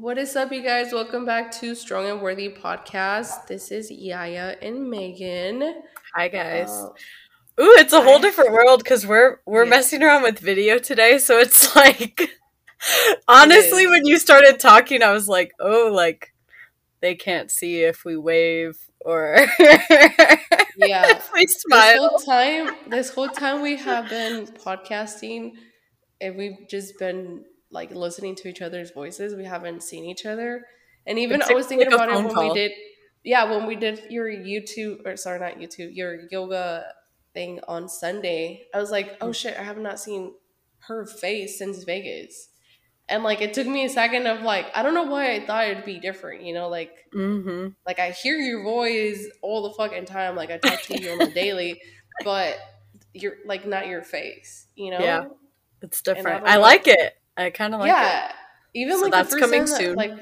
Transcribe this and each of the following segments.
What is up, you guys? Welcome back to Strong and Worthy podcast. This is Yaya and Megan. Hi guys. Uh, Ooh, it's a whole different world because we're we're yeah. messing around with video today, so it's like honestly, it when you started talking, I was like, oh, like they can't see if we wave or yeah. if we smile. This whole time, this whole time we have been podcasting, and we've just been like listening to each other's voices. We haven't seen each other. And even it's I was thinking like about it when call. we did yeah, when we did your YouTube or sorry, not YouTube, your yoga thing on Sunday. I was like, oh shit, I have not seen her face since Vegas. And like it took me a second of like, I don't know why I thought it'd be different, you know, like mm-hmm. like I hear your voice all the fucking time, like I talk to you on the daily, but you're like not your face, you know? Yeah. It's different. I, I like it. I kind of like yeah. it. Even so like that's coming soon. Like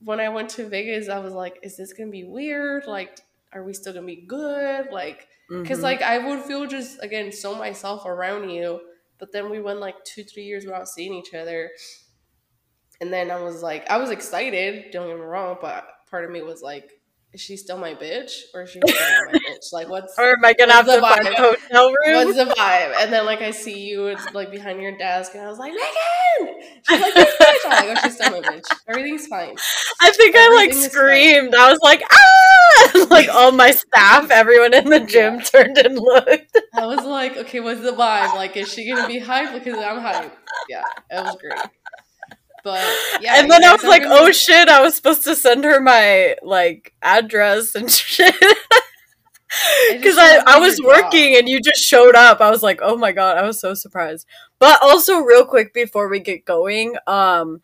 when I went to Vegas, I was like, is this gonna be weird? Like, are we still gonna be good? Like, because mm-hmm. like I would feel just again so myself around you, but then we went like two, three years without seeing each other, and then I was like, I was excited. Don't get me wrong, but part of me was like, is she still my bitch or is she still my bitch? Like, what's or am I gonna have to find a hotel room? What's the vibe? And then like I see you, it's like behind your desk, and I was like, Megan. She's like, this bitch. I'm like, oh, she's still my bitch. Everything's fine. I think Everything I like screamed. Fine. I was like, ah! like all my staff, everyone in the gym yeah. turned and looked. I was like, okay, what's the vibe? Like, is she gonna be hyped because I'm hyped? Yeah, it was great. But yeah, and then I was like, "Oh shit!" I was supposed to send her my like address and shit because I, I, I was working and you just showed up. I was like, "Oh my god!" I was so surprised. But also, real quick before we get going, um,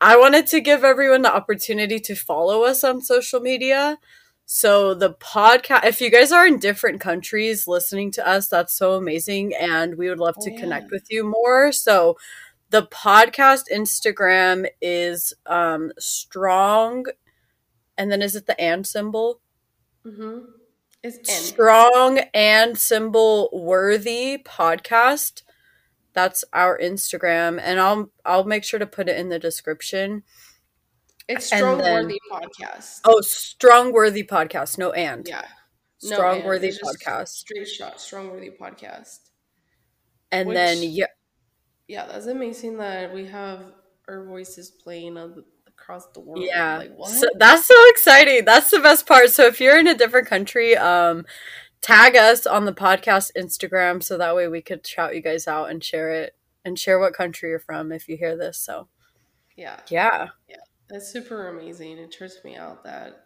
I wanted to give everyone the opportunity to follow us on social media. So the podcast, if you guys are in different countries listening to us, that's so amazing, and we would love to oh, yeah. connect with you more. So the podcast Instagram is um strong and then is it the and symbol? Mm-hmm. It's strong and symbol worthy podcast. That's our Instagram, and I'll I'll make sure to put it in the description. It's strong then, worthy podcast. Oh, strong worthy podcast. No and. Yeah. Strong worthy podcast. Straight shot. Strong worthy podcast. And Which, then yeah, yeah, that's amazing that we have our voices playing on across the world. Yeah, like, so, that's so exciting. That's the best part. So if you're in a different country, um, tag us on the podcast Instagram so that way we could shout you guys out and share it and share what country you're from if you hear this. So yeah, yeah, yeah, that's super amazing. It trips me out that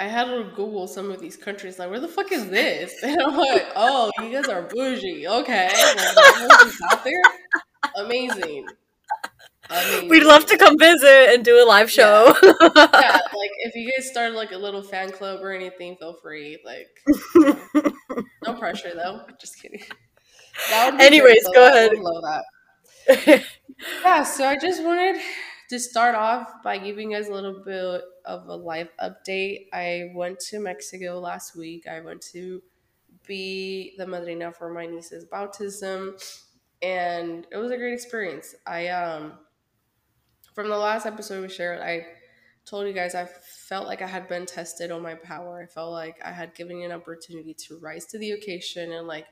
I had to Google some of these countries. Like, where the fuck is this? And I'm like, oh, you guys are bougie. Okay, like, out there. Amazing. Amazing. We'd love to come visit and do a live show. Yeah. yeah. like if you guys start like a little fan club or anything, feel free. Like, no pressure though. Just kidding. Anyways, go ahead. Love that. yeah. So I just wanted to start off by giving us a little bit of a life update. I went to Mexico last week. I went to be the madrina for my niece's baptism, and it was a great experience. I um from the last episode we shared, I told you guys I felt like I had been tested on my power. I felt like I had given an opportunity to rise to the occasion and like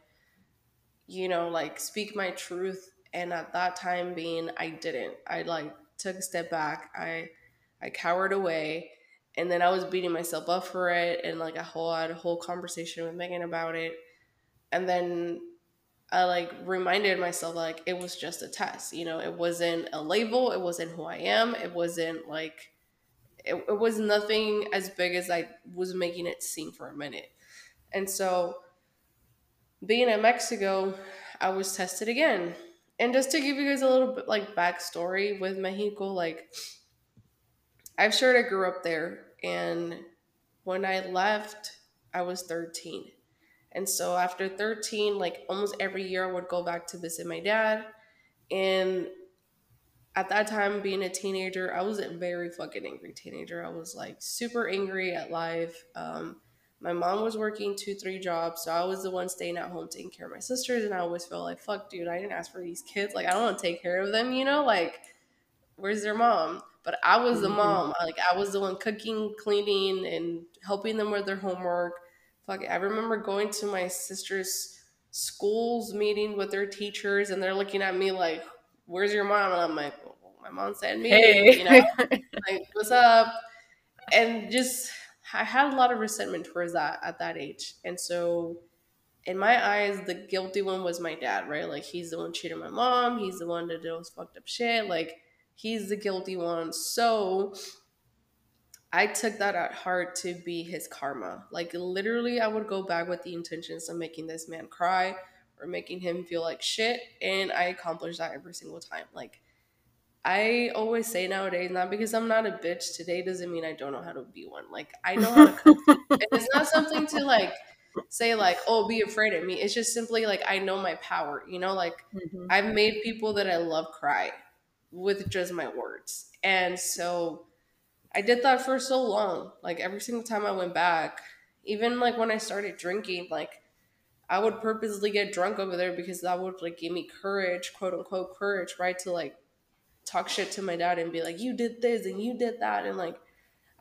you know like speak my truth and at that time being I didn't. I like took a step back. I I cowered away and then I was beating myself up for it and like I whole had a whole conversation with Megan about it. And then I like reminded myself like it was just a test, you know, it wasn't a label, it wasn't who I am, it wasn't like it, it was nothing as big as I was making it seem for a minute. And so being in Mexico, I was tested again and just to give you guys a little bit like backstory with Mexico, like I've shared I grew up there, and when I left, I was 13. And so after 13, like almost every year, I would go back to visit my dad. And at that time, being a teenager, I was a very fucking angry teenager. I was like super angry at life. Um, my mom was working two, three jobs, so I was the one staying at home taking care of my sisters, and I always felt like, fuck, dude, I didn't ask for these kids. Like, I don't want to take care of them, you know? Like, where's their mom? But I was the mm-hmm. mom. Like I was the one cooking, cleaning, and helping them with their homework. Fuck, I remember going to my sister's school's meeting with their teachers, and they're looking at me like, "Where's your mom?" And I'm like, well, "My mom said me." Hey. You know, like, "What's up?" And just I had a lot of resentment towards that at that age, and so in my eyes, the guilty one was my dad, right? Like he's the one cheating my mom. He's the one that did all this fucked up shit. Like he's the guilty one. So I took that at heart to be his karma. Like literally, I would go back with the intentions of making this man cry or making him feel like shit, and I accomplished that every single time. Like I always say nowadays, not because I'm not a bitch today doesn't mean I don't know how to be one. Like I know how to cook. it's not something to like say like, oh, be afraid of me. It's just simply like I know my power. You know, like mm-hmm. I've made people that I love cry with just my words. And so I did that for so long. Like every single time I went back, even like when I started drinking, like I would purposely get drunk over there because that would like give me courage, quote unquote courage, right? To like talk shit to my dad and be like, you did this and you did that. And like,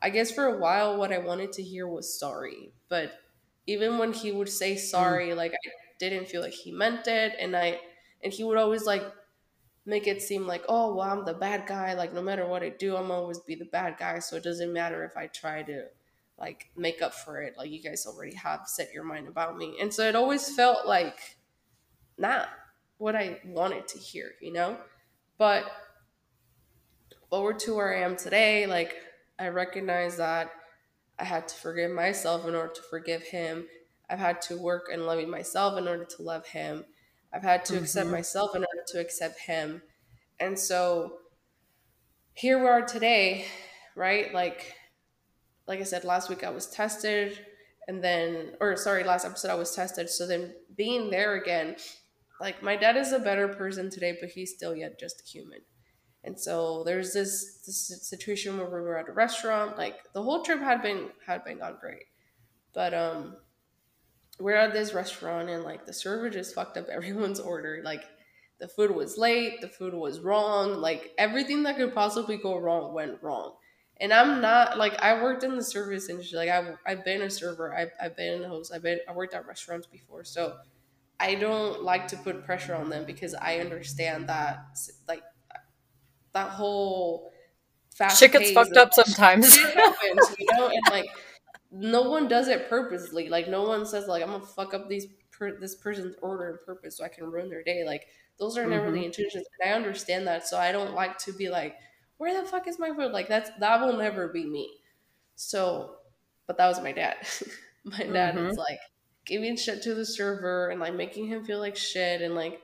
I guess for a while, what I wanted to hear was sorry. But even when he would say sorry, mm. like I didn't feel like he meant it, and I and he would always like make it seem like, oh well, I'm the bad guy. Like no matter what I do, I'm always be the bad guy. So it doesn't matter if I try to like make up for it. Like you guys already have set your mind about me, and so it always felt like not what I wanted to hear, you know. But forward to where I am today, like I recognize that I had to forgive myself in order to forgive him. I've had to work in loving myself in order to love him. I've had to mm-hmm. accept myself in order to accept him. And so here we are today, right? Like like I said last week I was tested and then or sorry, last episode I was tested. So then being there again, like my dad is a better person today, but he's still yet just a human. And so there's this, this situation where we were at a restaurant. Like the whole trip had been had been gone great, but um, we're at this restaurant and like the server just fucked up everyone's order. Like the food was late, the food was wrong, like everything that could possibly go wrong went wrong. And I'm not like I worked in the service industry. Like I've I've been a server, I've I've been a host, I've been I worked at restaurants before, so. I don't like to put pressure on them because I understand that like that whole fast shit gets fucked up sometimes. happens, you know, and like no one does it purposely. Like no one says like I'm gonna fuck up these per- this person's order on purpose so I can ruin their day. Like those are never mm-hmm. the intentions, and I understand that. So I don't like to be like, where the fuck is my food? Like that's that will never be me. So, but that was my dad. my dad mm-hmm. is like giving shit to the server and like making him feel like shit and like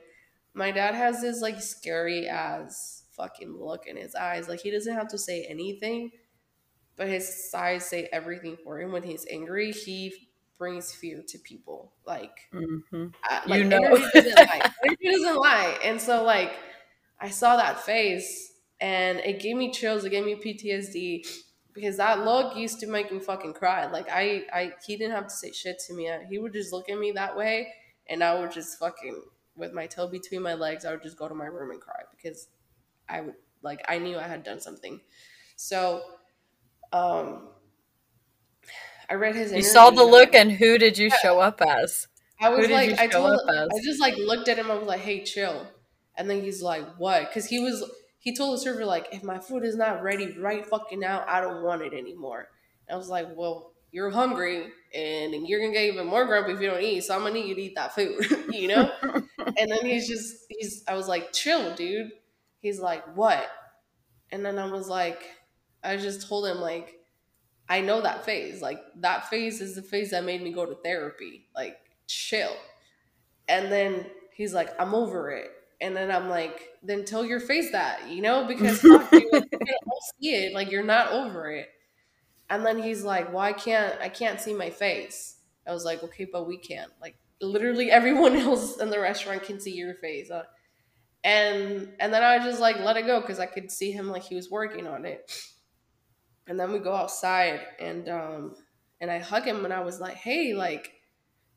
my dad has this like scary ass fucking look in his eyes. Like he doesn't have to say anything, but his eyes say everything for him. When he's angry, he brings fear to people. Like, mm-hmm. uh, like you know, energy doesn't lie. Energy doesn't lie. And so, like, I saw that face, and it gave me chills. It gave me PTSD because that look used to make me fucking cry. Like, I, I, he didn't have to say shit to me. He would just look at me that way, and I would just fucking with my tail between my legs. I would just go to my room and cry because I would like I knew I had done something. So um I read his You saw the look and who did you show up as? I was like I told I just like looked at him, I was like, hey chill. And then he's like, what? Because he was he told the server like, if my food is not ready right fucking now, I don't want it anymore. And I was like, well, you're hungry and you're gonna get even more grumpy if you don't eat. So I'm gonna need you to eat that food, you know? and then he's just he's I was like, chill, dude he's like, What? And then I was like, I just told him, like, I know that phase. Like, that phase is the phase that made me go to therapy. Like, chill. And then he's like, I'm over it. And then I'm like, then tell your face that, you know, because fuck you, you don't see it. Like, you're not over it. And then he's like, Well, I can't, I can't see my face. I was like, Okay, but we can. Like, literally everyone else in the restaurant can see your face. Uh, and and then I just like let it go because I could see him like he was working on it. And then we go outside and um and I hug him and I was like, hey, like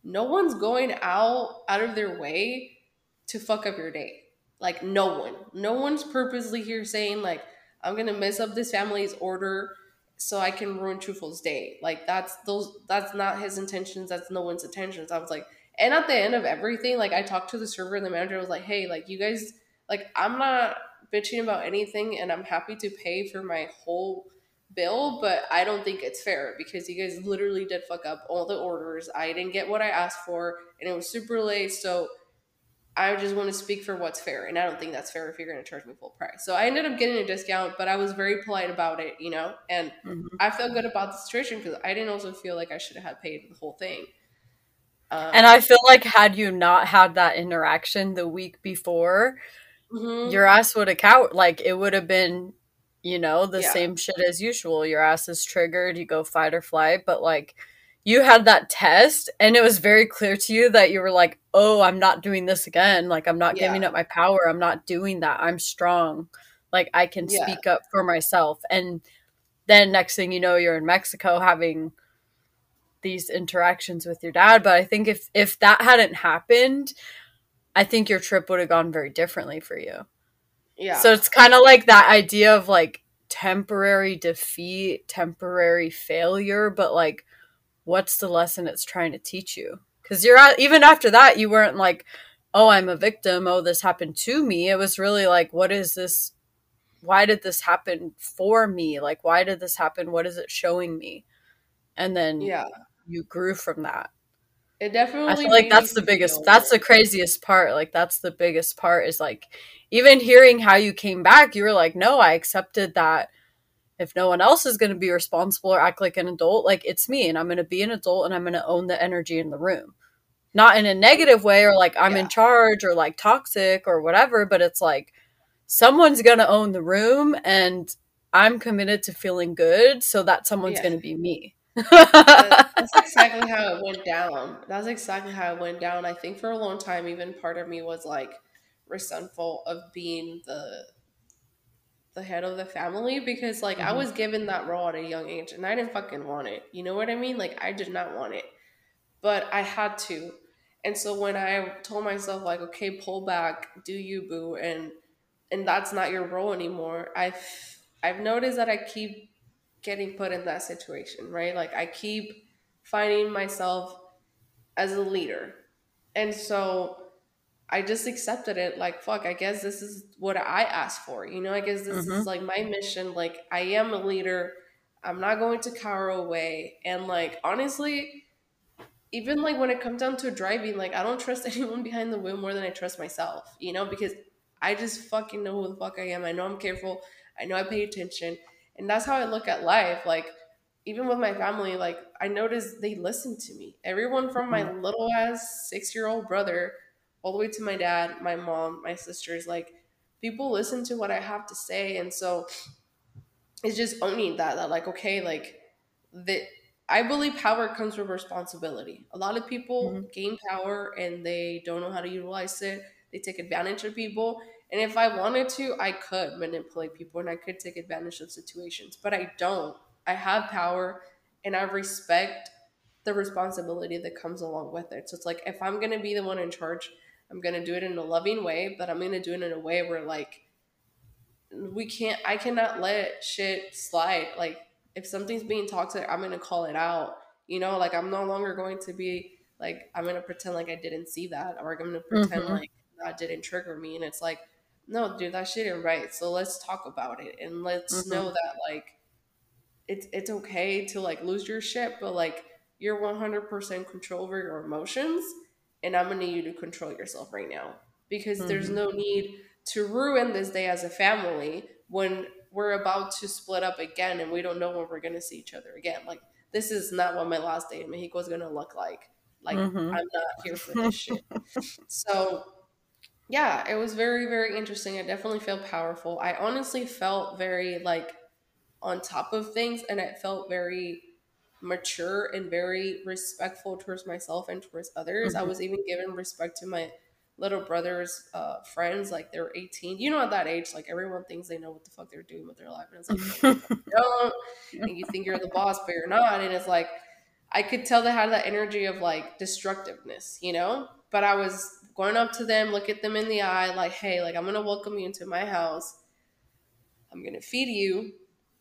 no one's going out out of their way to fuck up your day. Like no one. No one's purposely here saying like I'm gonna mess up this family's order so I can ruin Truthful's day. Like that's those that's not his intentions, that's no one's intentions. I was like and at the end of everything, like I talked to the server and the manager was like, Hey, like you guys like I'm not bitching about anything and I'm happy to pay for my whole bill, but I don't think it's fair because you guys literally did fuck up all the orders. I didn't get what I asked for and it was super late, so I just want to speak for what's fair, and I don't think that's fair if you're going to charge me full price. So I ended up getting a discount, but I was very polite about it, you know, and mm-hmm. I felt good about the situation because I didn't also feel like I should have paid the whole thing. Um, and I feel like had you not had that interaction the week before, mm-hmm. your ass would have cow like it would have been, you know, the yeah. same shit as usual. Your ass is triggered, you go fight or flight, but like you had that test and it was very clear to you that you were like, oh, I'm not doing this again. Like, I'm not yeah. giving up my power. I'm not doing that. I'm strong. Like, I can yeah. speak up for myself. And then next thing you know, you're in Mexico having these interactions with your dad. But I think if if that hadn't happened, I think your trip would have gone very differently for you. Yeah. So it's kind of like that idea of like temporary defeat, temporary failure, but like what's the lesson it's trying to teach you? Because you're at, even after that, you weren't like, oh, I'm a victim. Oh, this happened to me. It was really like, what is this? Why did this happen for me? Like, why did this happen? What is it showing me? And then yeah, you grew from that. It definitely. I feel like that's the biggest. That's the craziest part. Like that's the biggest part is like even hearing how you came back. You were like, no, I accepted that if no one else is going to be responsible or act like an adult, like it's me and I'm going to be an adult and I'm going to own the energy in the room. Not in a negative way or like I'm yeah. in charge or like toxic or whatever, but it's like someone's going to own the room and I'm committed to feeling good, so that someone's yeah. going to be me. that's exactly how it went down. That's exactly how it went down. I think for a long time, even part of me was like resentful of being the the head of the family because like mm-hmm. I was given that role at a young age and I didn't fucking want it. You know what I mean? Like I did not want it. But I had to. And so when I told myself like, okay, pull back, do you boo and and that's not your role anymore. I've I've noticed that I keep getting put in that situation, right? Like I keep finding myself as a leader. And so I just accepted it like fuck I guess this is what I asked for you know? I guess this mm-hmm. is like my mission like I am a leader. I'm not going to cower away. And like honestly even like when it comes down to driving like I don't trust anyone behind the wheel more than I trust myself you know? Because I just fucking know who the fuck I am. I know I'm careful. I know I pay attention and that's how I look at life like even with my family like I notice they listen to me everyone from my mm-hmm. little ass 6 year old brother all the way to my dad, my mom, my sisters. Like people listen to what I have to say, and so it's just owning that. That like okay, like that. I believe power comes with responsibility. A lot of people mm-hmm. gain power and they don't know how to utilize it. They take advantage of people. And if I wanted to, I could manipulate people and I could take advantage of situations, but I don't. I have power and I respect the responsibility that comes along with it. So it's like if I'm going to be the one in charge, I'm gonna do it in a loving way, but I'm gonna do it in a way where like we can't I cannot let shit slide. Like if something's being toxic, I'm gonna call it out. You know, like I'm no longer going to be like I'm gonna pretend like I didn't see that or I'm gonna pretend mm-hmm. like that didn't trigger me. And it's like, no, dude, that shit ain't right. So let's talk about it and let's mm-hmm. know that like it's it's okay to like lose your shit, but like you're 100% control over your emotions and I'm gonna need you to control yourself right now because mm-hmm. there's no need to ruin this day as a family when we're about to split up again and we don't know when we're gonna see each other again. Like this is not what my last day in Mexico is gonna look like. Like mm-hmm. I'm not here for this shit. So yeah, it was very, very interesting. I definitely felt powerful. I honestly felt very like on top of things and it felt very mature and very respectful towards myself and towards others. Mm-hmm. I was even given respect to my little brother's uh, friends, like they're 18. You know, at that age, like everyone thinks they know what the fuck they're doing with their life. And it's like, you don't. And you think you're the boss, but you're not. And it's like, I could tell they had that energy of like destructiveness, you know? But I was going up to them, look at them in the eye, like, hey, like, I'm to welcome you into my house. I'm gonna feed you,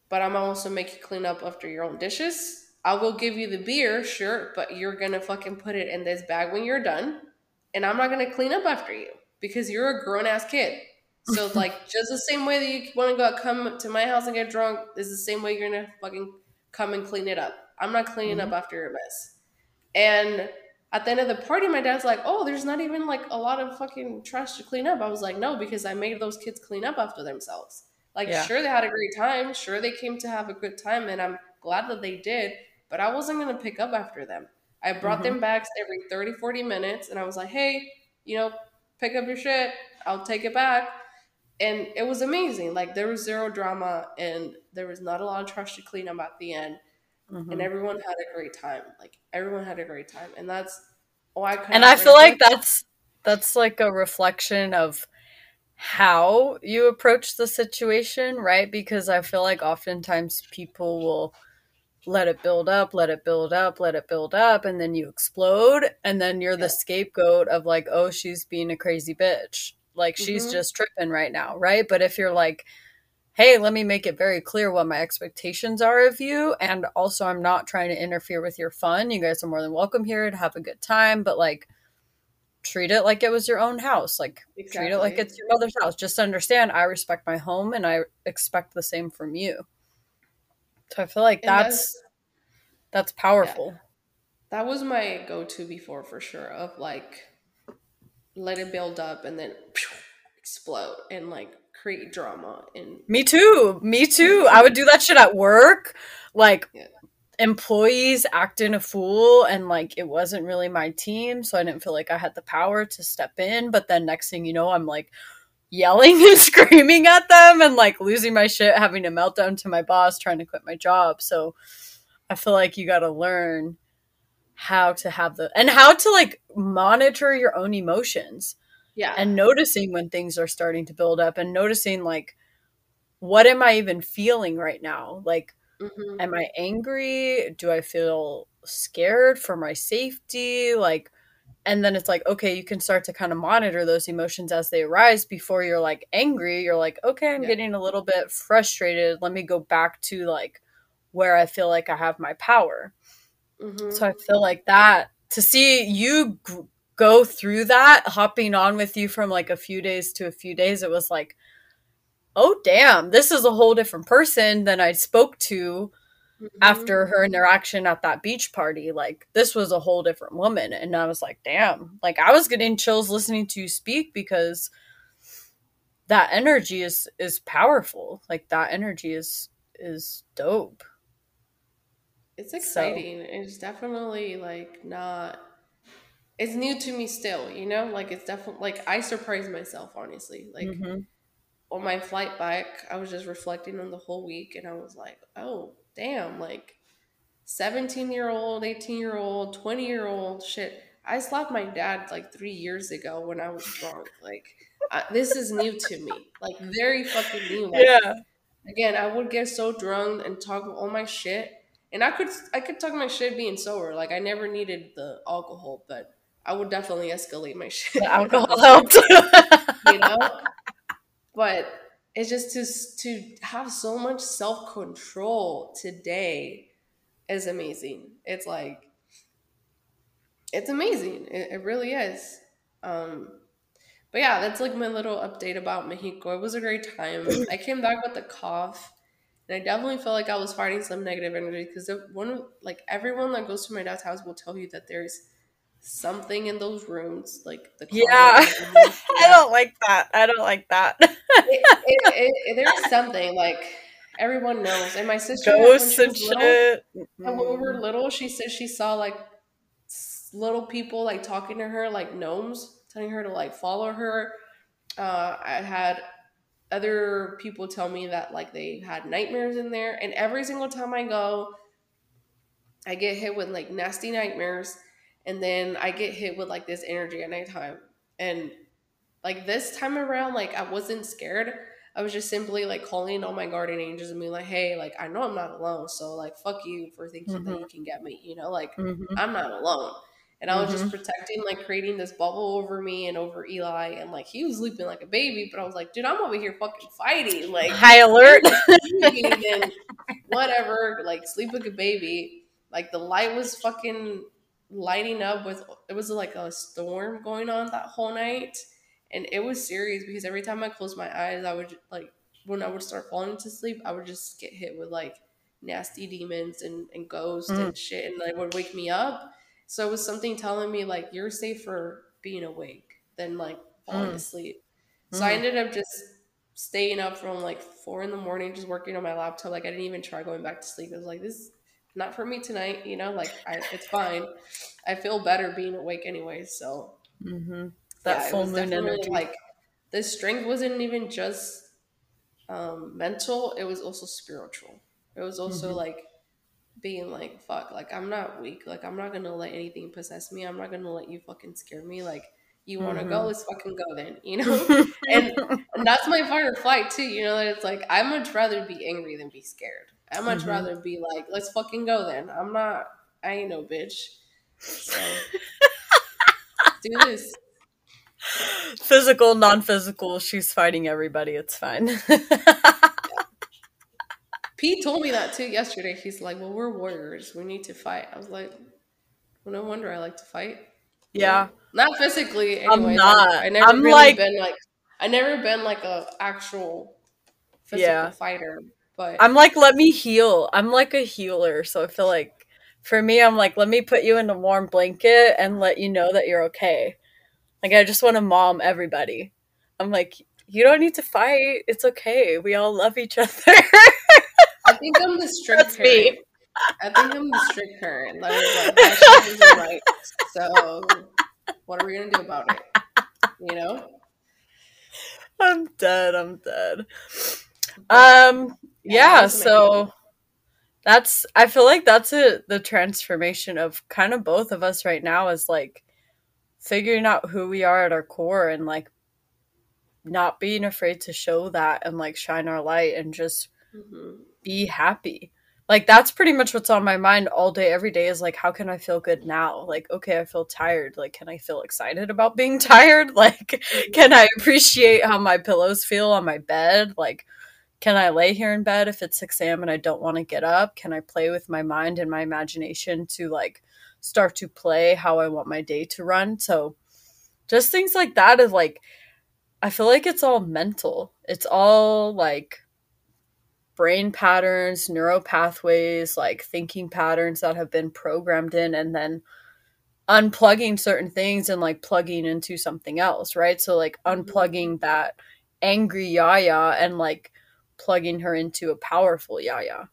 but I'm also make you clean up after your own dishes. I will go give you the beer, sure, but you're gonna fucking put it in this bag when you're done, and I'm not gonna clean up after you because you're a grown ass kid. So like just the same way that you want to go come to my house and get drunk is the same way you're gonna fucking come and clean it up. I'm not cleaning mm-hmm. up after your mess. And at the end of the party, my dad's like, "Oh, there's not even like a lot of fucking trash to clean up." I was like, "No, because I made those kids clean up after themselves. Like, yeah. sure they had a great time, sure they came to have a good time, and I'm glad that they did, but I wasn't gonna pick up after them. I brought mm-hmm. them bags every 30, 40 minutes, and I was like, "Hey, you know, pick up your shit. I'll take it back." and it was amazing. Like there was zero drama, and there was not a lot of trash to clean up at the end, mm-hmm. and everyone had a great time. Like everyone had a great time, and that's why. I and I feel like that's that's like a reflection of how you approach the situation, right? Because I feel like oftentimes people will let it build up, let it build up, let it build up, and then you explode, and then you're the scapegoat of like, oh, she's being a crazy bitch like she's mm-hmm. just tripping right now, right? But if you're like, hey, let me make it very clear what my expectations are of you. And also, I'm not trying to interfere with your fun. You guys are more than welcome here to have a good time, but like, treat it like it was your own house. Like, exactly. treat it like it's your mother's house. Just understand, I respect my home and I expect the same from you. So I feel like that's, that's, that's powerful. Yeah. That was my go to before for sure, of like, let it build up and then explode and like create drama and me too me too. I would do that shit at work. Like yeah. employees acting a fool and like it wasn't really my team so i didn't feel like i had the power to step in. But then next thing you know i'm like yelling and screaming at them and like losing my shit having a meltdown to my boss trying to quit my job. So i feel like you got to learn how to have the and how to like monitor your own emotions. Yeah. And noticing when things are starting to build up and noticing like what am I even feeling right now? Like mm-hmm. am I angry? Do I feel scared for my safety? Like and then it's like okay you can start to kind of monitor those emotions as they arise before you're like angry you're like okay i'm yeah. getting a little bit frustrated let me go back to like where i feel like i have my power Mm-hmm. So I feel like that to see you go through that, hopping on with you from like a few days to a few days, it was like, oh, damn, this is a whole different person than I spoke to mm-hmm. after her interaction at that beach party. Like, this was a whole different woman. And I was like, damn, like, I was getting chills listening to you speak because that energy is is powerful like that energy is is dope it's exciting. So. It's definitely like not. It's new to me still, you know. Like it's definitely like I surprised myself honestly. Like mm-hmm. on my flight back, I was just reflecting on the whole week, and I was like, oh damn, like seventeen year old, eighteen year old, twenty year old, shit. I slapped my dad like three years ago when I was drunk. Like I, this is new to me. Like very fucking new. Like, yeah. Again, I would get so drunk and talk all my shit and I could I could talk my shit being sober. Like I never needed the alcohol, but I would definitely escalate my shit. The alcohol helped, you know. But it's just to to have so much self control today is amazing. It's like it's amazing. It, it really is. Um, but yeah, that's like my little update about Mexico. It was a great time. I came back with a cough and I definitely felt like I was fighting some negative energy because one like everyone that goes to my dad's house will tell you that there's something in those rooms, like the yeah. I don't like that. I don't like that. it, it, it, there's something like everyone knows, and my sister ghosts and shit. And when we were little, she said she saw like little people like talking to her like gnomes, telling her to like follow her. Uh, I had other people tell me that like they had nightmares in there and every single time i go i get hit with like nasty nightmares and then i get hit with like this energy at nighttime and like this time around like i wasn't scared i was just simply like calling all my guardian angels and being like hey like i know i'm not alone so like fuck you for thinking mm-hmm. that you can get me you know like mm-hmm. i'm not alone And I was mm-hmm. just protecting, like creating this bubble over me and over Eli. And like he was sleeping like a baby, but I was like, dude, I'm over here fucking fighting. Like high alert. then whatever, like sleep like a baby. Like the light was fucking lighting up with it was like a storm going on that whole night. And it was serious because every time I closed my eyes, I would like when I would start falling to sleep, I would just get hit with like nasty demons and, and ghosts mm. and shit and like would wake me up. So it was something telling me like you're safer being awake than like falling mm. asleep. So mm. I ended up just staying up from like four in the morning, just working on my laptop. Like I didn't even try going back to sleep. I was like, this is not for me tonight, you know, like I, it's fine. I feel better being awake anyway. So mm-hmm. that yeah, full moon energy. Like the strength wasn't even just um, mental; it was also spiritual. It was also mm-hmm. like being like, "Fuck!" Like I'm not weak. Like I'm not gonna let anything possess me. I'm not gonna let you fucking scare me. Like you want to mm-hmm. go, let's fucking go then. You know, and, and that's my fight or flight too. You know, that it's like I much rather be angry than be scared. I much mm-hmm. rather be like, let's fucking go then. I'm not. I ain't no bitch. So do this. Physical, non-physical. She's fighting everybody. It's fine. Pete told me that too yesterday. He's like, "Well, we're warriors. We need to fight." I was like, "Well, no wonder I like to fight." Yeah, not physically. Anyway. I'm not. I never I'm really like, been like. I never been like a actual physical yeah. fighter, but I'm like, let me heal. I'm like a healer, so I feel like for me, I'm like, let me put you in a warm blanket and let you know that you're okay. Like I just want to mom everybody. I'm like, you don't need to fight. It's okay. We all love each other. I think I'm the strict That's parent. Me. I think I'm the strict parent. Like, like that isn't right. So what are we gonna do about it? You know? I'm dead. I'm dead. Um. Yeah. yeah so that's. I feel like that's it. The transformation of kind of both of us right now is like figuring out who we are at our core and like not being afraid to show that and like shine our light and just mm-hmm. be happy. Like that's pretty much what's on my mind all day every day is like how can I feel good now? Like okay, I feel tired. Like can I feel excited about being tired? Like mm-hmm. can I appreciate how my pillows feel on my bed? Like can I lay here in bed if it's 6 a.m. and I don't want to get up? Can I play with my mind and my imagination to like start to play how I want my day to run? So just things like that is like I feel like it's all mental. It's all like brain patterns, neural pathways, like thinking patterns that have been programmed in and then unplugging certain things and like plugging into something else, right? So like mm-hmm. unplugging that angry Yaya and like plugging her into a powerful Yaya.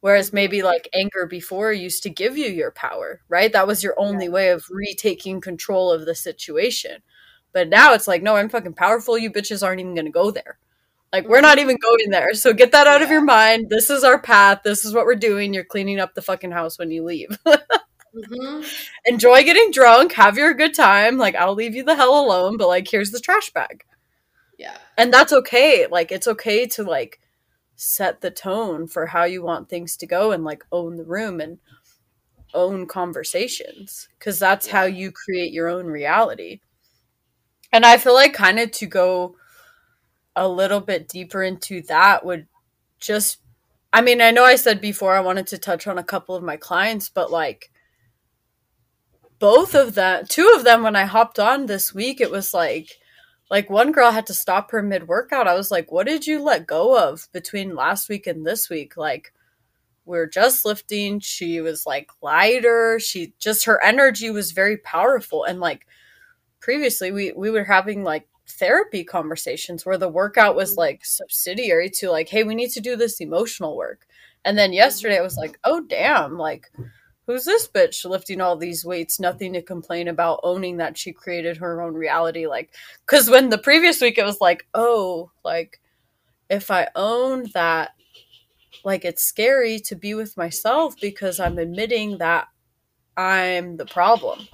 Whereas maybe like anger before used to give you your power, right? That was your only yeah. way of retaking control of the situation. But now it's like, no, I'm fucking powerful. You bitches aren't even going to go there. Like, we're not even going there. So get that out yeah. of your mind. This is our path. This is what we're doing. You're cleaning up the fucking house when you leave. mm-hmm. Enjoy getting drunk. Have your good time. Like, I'll leave you the hell alone, but like, here's the trash bag. Yeah. And that's okay. Like, it's okay to like set the tone for how you want things to go and like own the room and own conversations because that's how you create your own reality. And I feel like kind of to go a little bit deeper into that would just I mean, I know I said before I wanted to touch on a couple of my clients, but like both of them, two of them when I hopped on this week, it was like like one girl had to stop her mid workout. I was like, "What did you let go of between last week and this week?" Like we are just lifting, she was like lighter, she just her energy was very powerful and like previously we we were having like therapy conversations where the workout was mm-hmm. like subsidiary to like hey we need to do this emotional work and then yesterday i was like oh damn like who's this bitch lifting all these weights nothing to complain about owning that she created her own reality like because when the previous week it was like oh like if i own that like it's scary to be with myself because i'm admitting that i'm the problem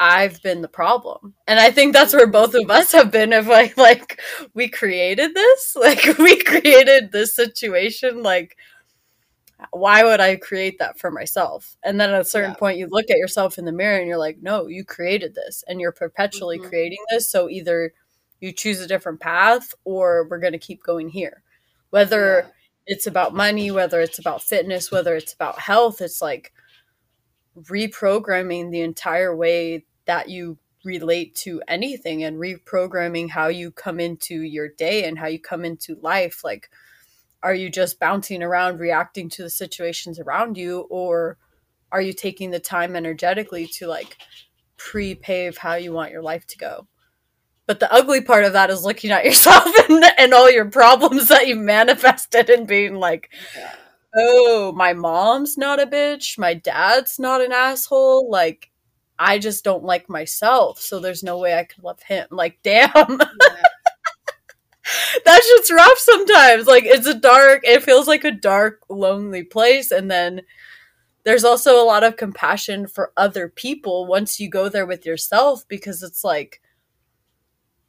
I've been the problem. And I think that's where both of us have been of like like we created this. Like we created this situation like why would I create that for myself? And then at a certain yeah. point, you look at yourself in the mirror and you're like, no, you created this and you're perpetually mm-hmm. creating this. So either you choose a different path or we're going to keep going here. Whether yeah. it's about money, whether it's about fitness, whether it's about health, it's like reprogramming the entire way that you relate to anything and reprogramming how you come into your day and how you come into life. Like, are you just bouncing around reacting to the situations around you? Or are you taking the time energetically to like pre-pave how you want your life to go? But the ugly part of that is looking at yourself and, and all your problems that you manifested and being like oh my mom's not a bitch. My dad's not an asshole. Like i just don't like myself. So there's no way i could love him. Like damn. Yeah that shit's rough sometimes. Like it's a dark, it feels like a dark, lonely place. And then there's also a lot of compassion for other people once you go there with yourself because it's like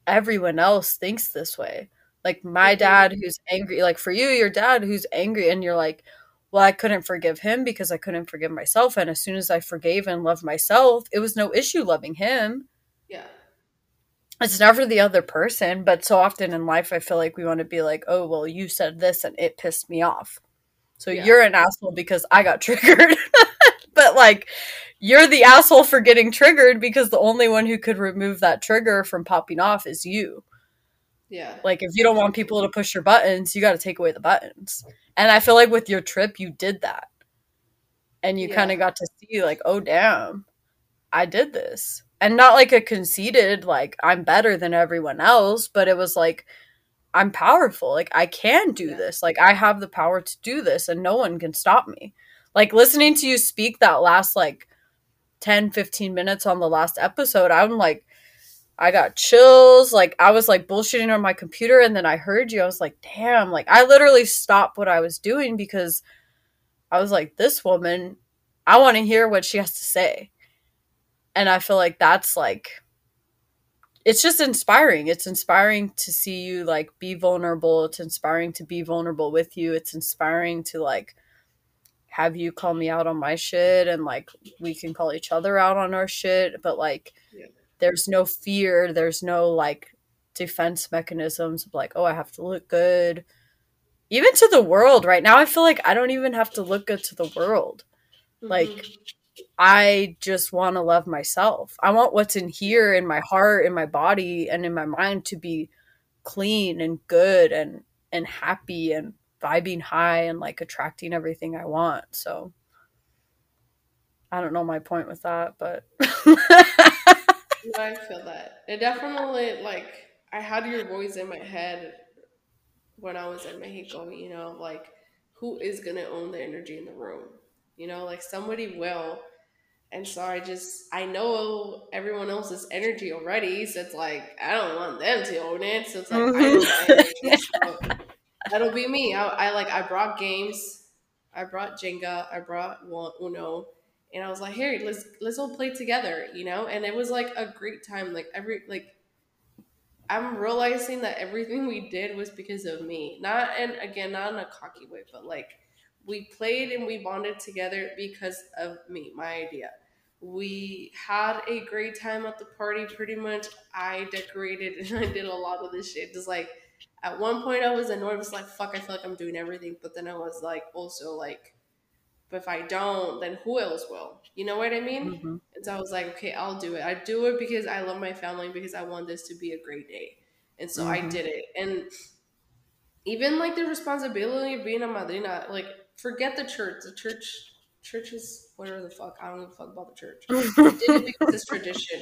everyone else thinks this way. Like my mm-hmm. dad who's angry, like for you, your dad who's angry, and you're like, well, I couldn't forgive him because I couldn't forgive myself. And as soon as I forgave and loved myself, it was no issue loving him. Yeah it's never the other person, but so often in life, I feel like we want to be like, oh, well, you said this and it pissed me off. So yeah. you're an asshole because I got triggered. but like, you're the asshole for getting triggered because the only one who could remove that trigger from popping off is you. Yeah. Like, if you don't want people to push your buttons, you got to take away the buttons. And I feel like with your trip, you did that. And you yeah. kind of got to see, like, oh, damn, I did this and not like a conceited like i'm better than everyone else but it was like i'm powerful like i can do yeah. this like i have the power to do this and no one can stop me like listening to you speak that last like 10 15 minutes on the last episode i'm like i got chills like i was like bullshitting on my computer and then i heard you i was like damn like i literally stopped what i was doing because i was like this woman i want to hear what she has to say and I feel like that's like it's just inspiring. It's inspiring to see you like be vulnerable. It's inspiring to be vulnerable with you. It's inspiring to like have you call me out on my shit and like we can call each other out on our shit, but like yeah. there's no fear, there's no like defense mechanisms of like, oh, I have to look good. Even to the world right now, I feel like I don't even have to look good to the world. Mm-hmm. Like I just want to love myself. I want what's in here in my heart, in my body, and in my mind to be clean and good and and happy and vibing high and like attracting everything I want. So I don't know my point with that, but I feel that. It definitely like I had your voice in my head when I was in Mexico, you know, like who is gonna own the energy in the room? You know, like somebody will and so I just I know everyone else's energy already, so it's like I don't want them to own it. So it's like mm-hmm. so that'll be me. I, I, like I brought games, I brought Jenga, I brought Uno, and I was like, hey, let's let's all play together, you know. And it was like a great time. Like every like I'm realizing that everything we did was because of me. Not and again, not in a cocky way, but like we played and we bonded together because of me, my idea. We had a great time at the party. Pretty much, I decorated and I did a lot of this shit. Just like at one point, I was annoyed. I was like, "Fuck!" I feel like I'm doing everything. But then I was like, also like, but if I don't, then who else will? You know what I mean? Mm-hmm. And so I was like, okay, I'll do it. I do it because I love my family because I want this to be a great day. And so mm-hmm. I did it. And even like the responsibility of being a madrina, like forget the church. The church, church is whatever the fuck. I don't give a fuck about the church. I did it because it's tradition.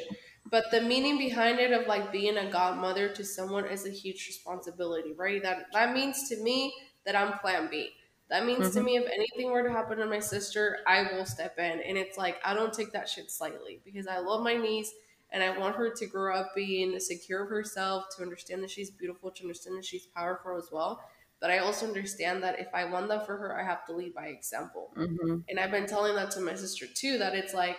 But the meaning behind it of like being a godmother to someone is a huge responsibility, right? That that means to me that I'm plan B. That means mm-hmm. to me if anything were to happen to my sister, I will step in. And it's like I don't take that shit slightly because I love my niece and I want her to grow up being secure of herself, to understand that she's beautiful, to understand that she's powerful as well. But I also understand that if I want that for her, I have to lead by example. Mm-hmm. And I've been telling that to my sister too, that it's like,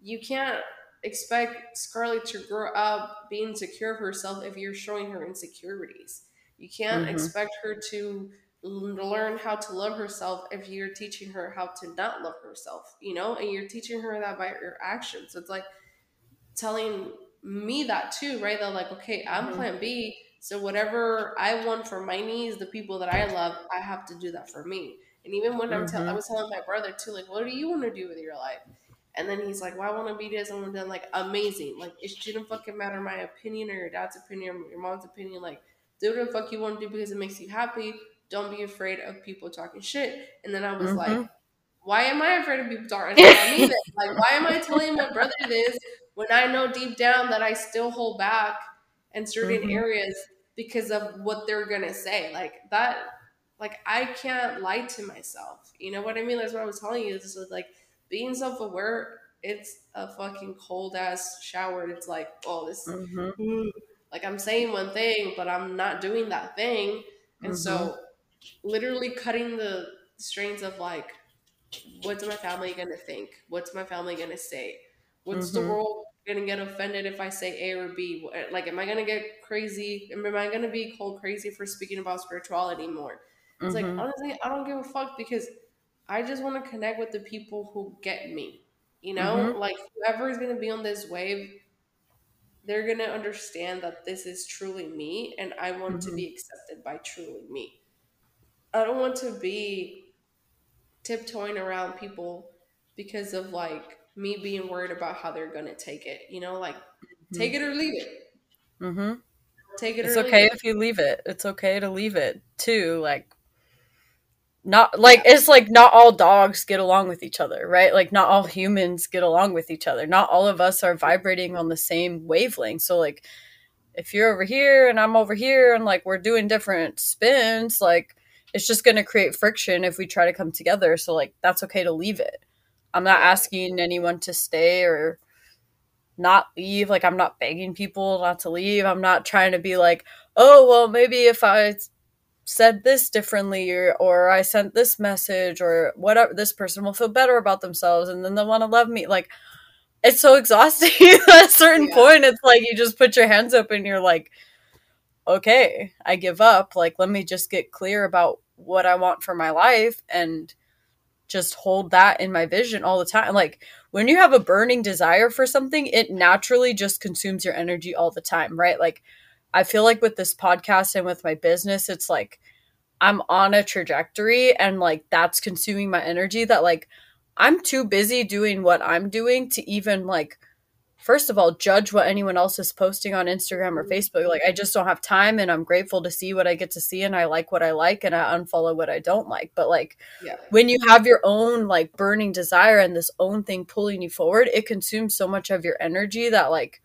you can't expect Scarlett to grow up being secure of herself if you're showing her insecurities. You can't mm-hmm. expect her to learn how to love herself if you're teaching her how to not love herself, you know, and you're teaching her that by your actions. So it's like telling me that too, right? That like, okay, I'm mm-hmm. plan B. So whatever I want for my needs, the people that I love, I have to do that for me. And even when mm-hmm. I'm telling, I was telling my brother too, like, what do you want to do with your life? And then he's like, well, I want to be this. I want to like amazing. Like it shouldn't fucking matter my opinion or your dad's opinion or your mom's opinion. Like do what the fuck you want to do because it makes you happy. Don't be afraid of people talking shit. And then I was mm-hmm. like, why am I afraid of people talking about me? Like, why am I telling my brother this when I know deep down that I still hold back in certain mm-hmm. areas because of what they're gonna say? Like that, like I can't lie to myself. You know what I mean? That's what I was telling you. This is like being self aware. It's a fucking cold ass shower. It's like, oh, this. Mm-hmm. Like I'm saying one thing, but I'm not doing that thing, and mm-hmm. so literally cutting the strains of like, what's my family gonna think? What's my family gonna say? What's mm-hmm. the world gonna get offended if I say A or B? Like, am I gonna get crazy? Am I gonna be cold crazy for speaking about spirituality more? It's mm-hmm. like honestly, I don't give a fuck because I just want to connect with the people who get me. You know, mm-hmm. like whoever is gonna be on this wave, they're gonna understand that this is truly me, and I want to be mm-hmm. accepted by truly me. I don't want to be tiptoeing around people because of like me being worried about how they're gonna take it. You know, like mm-hmm. take it or leave it. Mm-hmm. Take it. It's okay if you leave it. It's okay to leave it too. Like not like yeah. it's like not all dogs get along with each other, right? Like not all humans get along with each other. Not all of us are vibrating on the same wavelength. So like if you're over here and I'm over here and like we're doing different spins, like it's just going to create friction if we try to come together. So like that's okay to leave it. I'm not asking anyone to stay or not leave. Like I'm not begging people not to leave. I'm not trying to be like, "Oh, well, maybe if I said this differently or, or I sent this message or whatever, this person will feel better about themselves and then they'll want to love me." Like it's so exhausting at a certain yeah. point. It's like you just put your hands up and you're like, "Okay, I give up. Like let me just get clear about what I want for my life and just hold that in my vision all the time. Like when you have a burning desire for something, it naturally just consumes your energy all the time, right? Like I feel like with this podcast and with my business, it's like I'm on a trajectory and like that's consuming my energy that like I'm too busy doing what I'm doing to even like first of all judge what anyone else is posting on Instagram or mm-hmm. Facebook. Like I just don't have time and I'm grateful to see what I get to see and I like what I like and I unfollow what I don't like. But like yeah. when you have your own like burning desire and this own thing pulling you forward, it consumes so much of your energy that like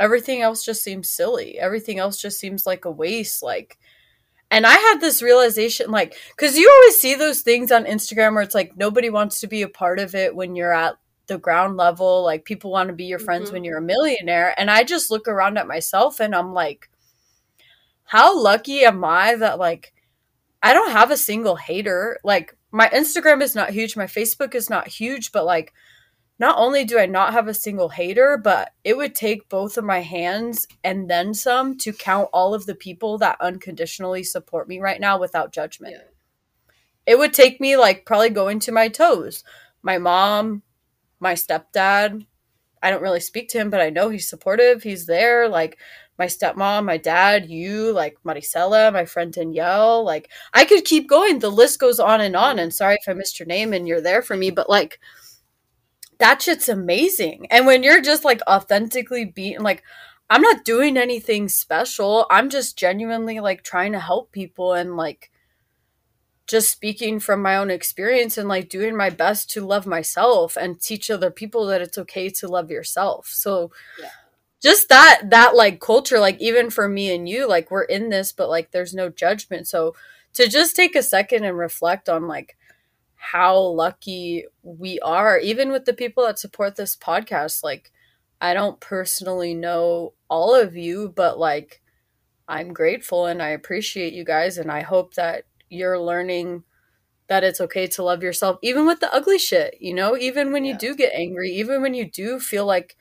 everything else just seems silly. Everything else just seems like a waste like and I had this realization like cuz you always see those things on Instagram where it's like nobody wants to be a part of it when you're at the ground level like people want to be your friends mm-hmm. when you're a millionaire and i just look around at myself and i'm like how lucky am i that like i don't have a single hater like my instagram is not huge my facebook is not huge but like not only do i not have a single hater but it would take both of my hands and then some to count all of the people that unconditionally support me right now without judgment yeah. it would take me like probably going to my toes my mom my stepdad, I don't really speak to him, but I know he's supportive. He's there. Like my stepmom, my dad, you, like Maricela, my friend Danielle. Like I could keep going. The list goes on and on. And sorry if I missed your name and you're there for me, but like that shit's amazing. And when you're just like authentically beaten, like I'm not doing anything special. I'm just genuinely like trying to help people and like just speaking from my own experience and like doing my best to love myself and teach other people that it's okay to love yourself. So yeah. just that that like culture like even for me and you like we're in this but like there's no judgment. So to just take a second and reflect on like how lucky we are even with the people that support this podcast like I don't personally know all of you but like I'm grateful and I appreciate you guys and I hope that you're learning that it's okay to love yourself even with the ugly shit you know? Even when yeah. you do get angry even when you do feel like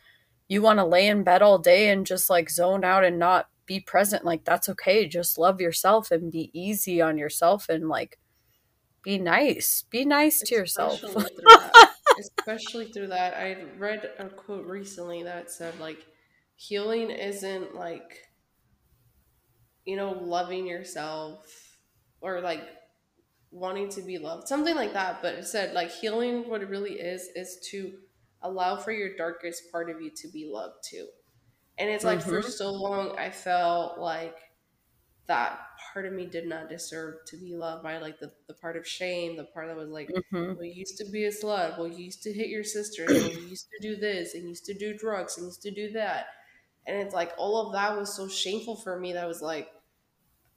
you want to lay in bed all day and just like zone out and not be present like that's okay. Just love yourself and be easy on yourself and like be nice. Be nice to yourself. Through especially through that. I read a quote recently that said like healing isn't like you know loving yourself or like wanting to be loved something like that but it said like healing what it really is is to allow for your darkest part of you to be loved too and it's like mm-hmm. for so long I felt like that part of me did not deserve to be loved by like the, the part of shame, the part that was like, mm-hmm. well, you used to be a slut, well, you used to hit your sister, well, you used to do this, and used to do drugs, and used to do that. And it's like all of that was so shameful for me that I was like,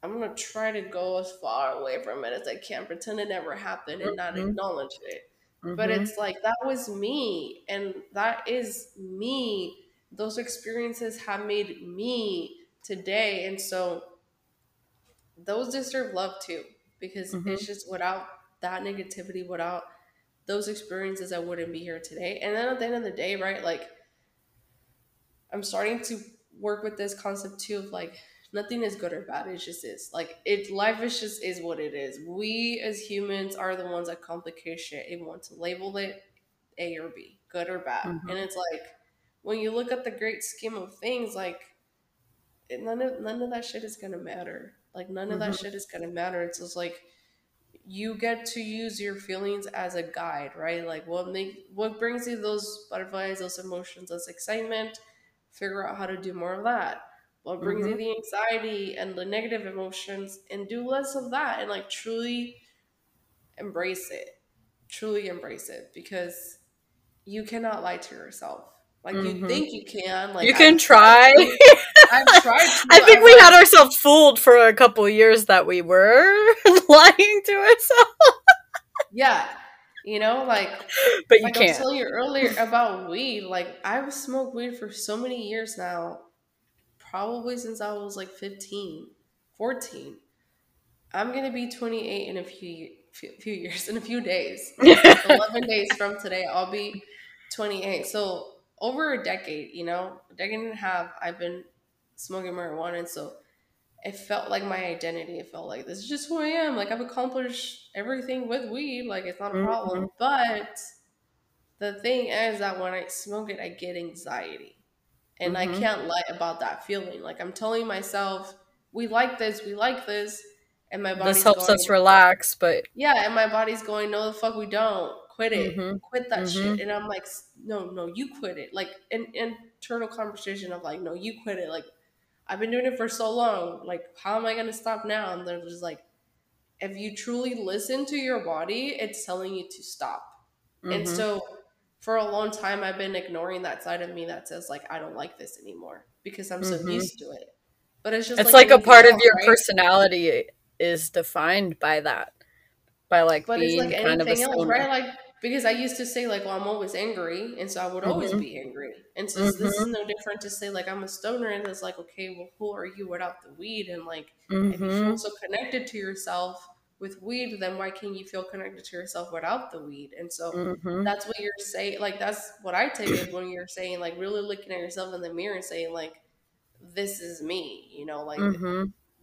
I'm gonna try to go as far away from it as I can, pretend it never happened and mm-hmm. not acknowledge it. But mm-hmm. it's like that was me, and that is me those experiences have made me today. And so those deserve love too, because mm-hmm. it's just without that negativity, without those experiences, I wouldn't be here today. And then at the end of the day, right, like I'm starting to work with this concept too of like nothing is good or bad. It just is. Like it life is just is what it is. We as humans are the ones that complicate shit and want to label it A or B, good or bad. Mm-hmm. And it's like when you look at the great scheme of things, like none of none of that shit is gonna matter. Like none of mm-hmm. that shit is gonna matter. It's just like you get to use your feelings as a guide, right? Like what make what brings you those butterflies, those emotions, those excitement. Figure out how to do more of that. What brings mm-hmm. you the anxiety and the negative emotions, and do less of that, and like truly embrace it. Truly embrace it because you cannot lie to yourself like mm-hmm. you think you can. Like you can I've try. I've tried. To, I think I we had ourselves fooled for a couple years that we were lying to ourselves. yeah, you know, like. But you like can't. I was telling you earlier about weed. Like I've smoked weed for so many years now, probably since I was like 15, 14. I'm gonna be 28 in a few few, few years, in a few days. 11 days from today, I'll be 28. So over a decade, you know, a decade and a half, I've been smoking marijuana. And so it felt like my identity. It felt like this is just who I am. Like I've accomplished everything with weed. Like it's not a problem. Mm-hmm. But the thing is that when I smoke it, I get anxiety. And mm-hmm. I can't lie about that feeling. Like I'm telling myself, we like this, we like this. And my body This helps going, us relax, but Yeah, and my body's going, No the fuck we don't quit it, mm-hmm. quit that mm-hmm. shit. And I'm like, no, no, you quit it. Like an internal conversation of like, no, you quit it. Like I've been doing it for so long. Like, how am I gonna stop now? And they're just like, if you truly listen to your body, it's telling you to stop. Mm-hmm. And so for a long time I've been ignoring that side of me that says like I don't like this anymore because I'm so mm-hmm. used to it. But it's just it's like, like a part of your right? personality is defined by that by like but being it's like kind anything else, right? Like because I used to say like, well, I'm always angry, and so I would mm-hmm. always be angry. And so mm-hmm. this is no different to say like I'm a stoner, and it's like, okay, well, who are you without the weed? And like, if you feel mm-hmm. so connected to yourself with weed, then why can't you feel connected to yourself without the weed? And so mm-hmm. that's what you're saying. Like that's what I take it when you're saying like really looking at yourself in the mirror and saying like, this is me. You know, like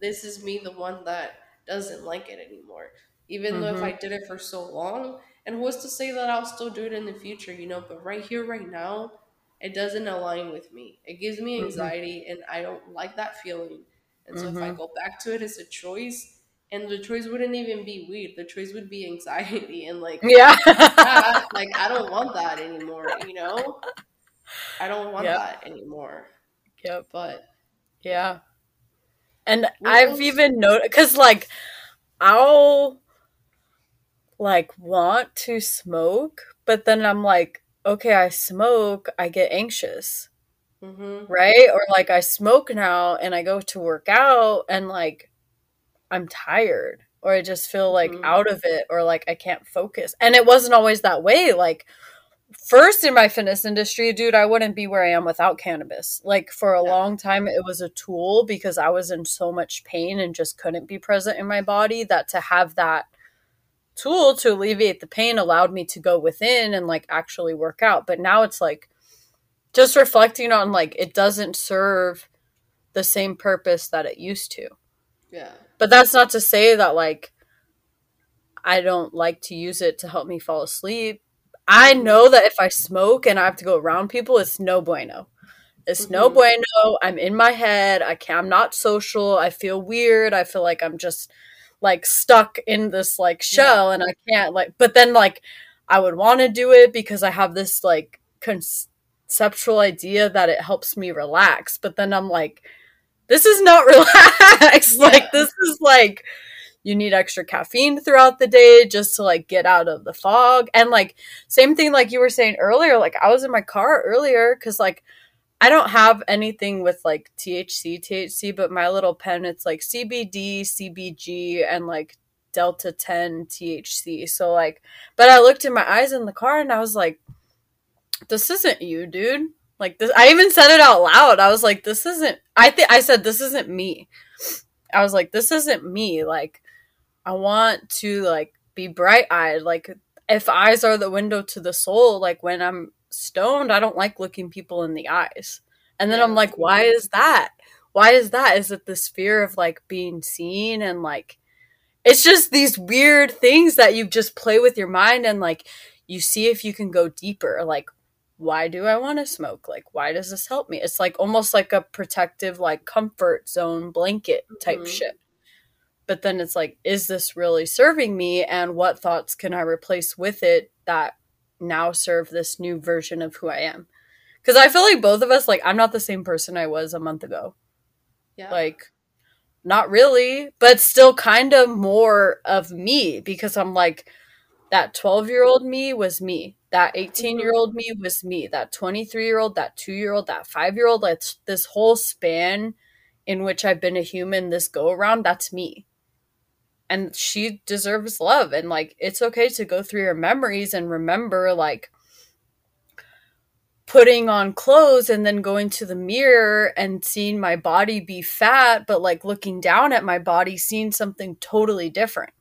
this is me, the one that doesn't like it anymore. Even though if I did it for so long and who's to say that I'll still do it in the future, you know? But right here, right now, it doesn't align with me. It gives me anxiety, mm-hmm. and I don't like that feeling. And so mm-hmm. if I mm-hmm. go back to it as a choice, and the choice wouldn't even be weed, the choice would be anxiety, and like yeah, like I don't want that anymore. You know, I don't want yep. that anymore. yeah But yeah, and I've even noticed because like I'll like want to smoke, but then I'm like, okay, I smoke, I get anxious. Mm-hmm. Right? Or like I smoke now and I go to work out and like I'm tired or I just feel like mm-hmm. out of it or like I can't focus. And it wasn't always that way. Like first in my fitness industry, dude, I wouldn't be where I am without cannabis. Like for a long time it was a tool because I was in so much pain and just couldn't be present in my body that to have that tool to alleviate the pain allowed me to go within and like actually work out. But now it's like just reflecting on like it doesn't serve the same purpose that it used to. Yeah. But that's not to say that like I don't like to use it to help me fall asleep. I know that if I smoke and I have to go around people, it's no bueno. It's mm-hmm. no bueno. I'm in my head. I can't. I'm not social. I feel weird. I feel like I'm just like stuck in this like shell yeah. and I can't like but then like I would want to do it because I have this like conceptual idea that it helps me relax. But then I'm like, this is not relaxed. Yeah. Like this is like you need extra caffeine throughout the day just to like get out of the fog. And like same thing like you were saying earlier, like I was in my car earlier cuz like I don't have anything with like THC, THC, but my little pen it's like CBD, CBG and like delta 10 THC. So like but I looked in my eyes in the car and I was like this isn't you, dude. Like this I even said it out loud. I was like this isn't I think I said this isn't me. I was like this isn't me. Like I want to like be bright eyed. Like if eyes are the window to the soul, like when I'm stoned, I don't like looking people in the eyes. And then yeah. I'm like, why is that? Why is that? Is it this fear of like being seen and like it's just these weird things that you just play with your mind and like you see if you can go deeper. Like, why do I want to smoke? Like, why does this help me? It's like almost like a protective, like comfort zone blanket type mm-hmm. shit but then it's like is this really serving me and what thoughts can i replace with it that now serve this new version of who i am because i feel like both of us like i'm not the same person i was a month ago yeah like not really but still kind of more of me because i'm like that 12 year old me was me that 18 year old me was me that 23 year old that 2 year old that 5 year old like this whole span in which i've been a human this go around that's me. And she deserves love and like it's okay to go through your memories and remember like putting on clothes and then going to the mirror and seeing my body be fat but like looking down at my body seeing something totally different.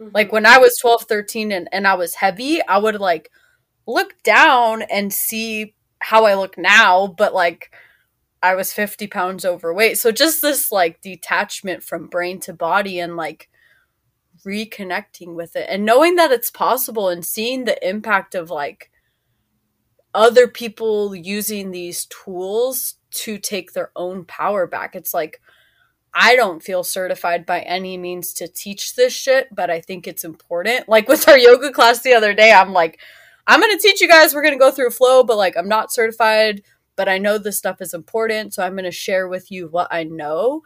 Mm-hmm. like when i was 12 13 and, and i was heavy i would like look down and see how i look now but like i was 50 pounds overweight so just this like detachment from brain to body and like reconnecting with it and knowing that it's possible and seeing the impact of like other people using these tools to take their own power back. It's like I don't feel certified by any means to teach this shit, but I think it's important. Like with our yoga class the other day, I'm like, I'm going to teach you guys, we're going to go through flow, but like I'm not certified, but I know this stuff is important, so I'm going to share with you what I know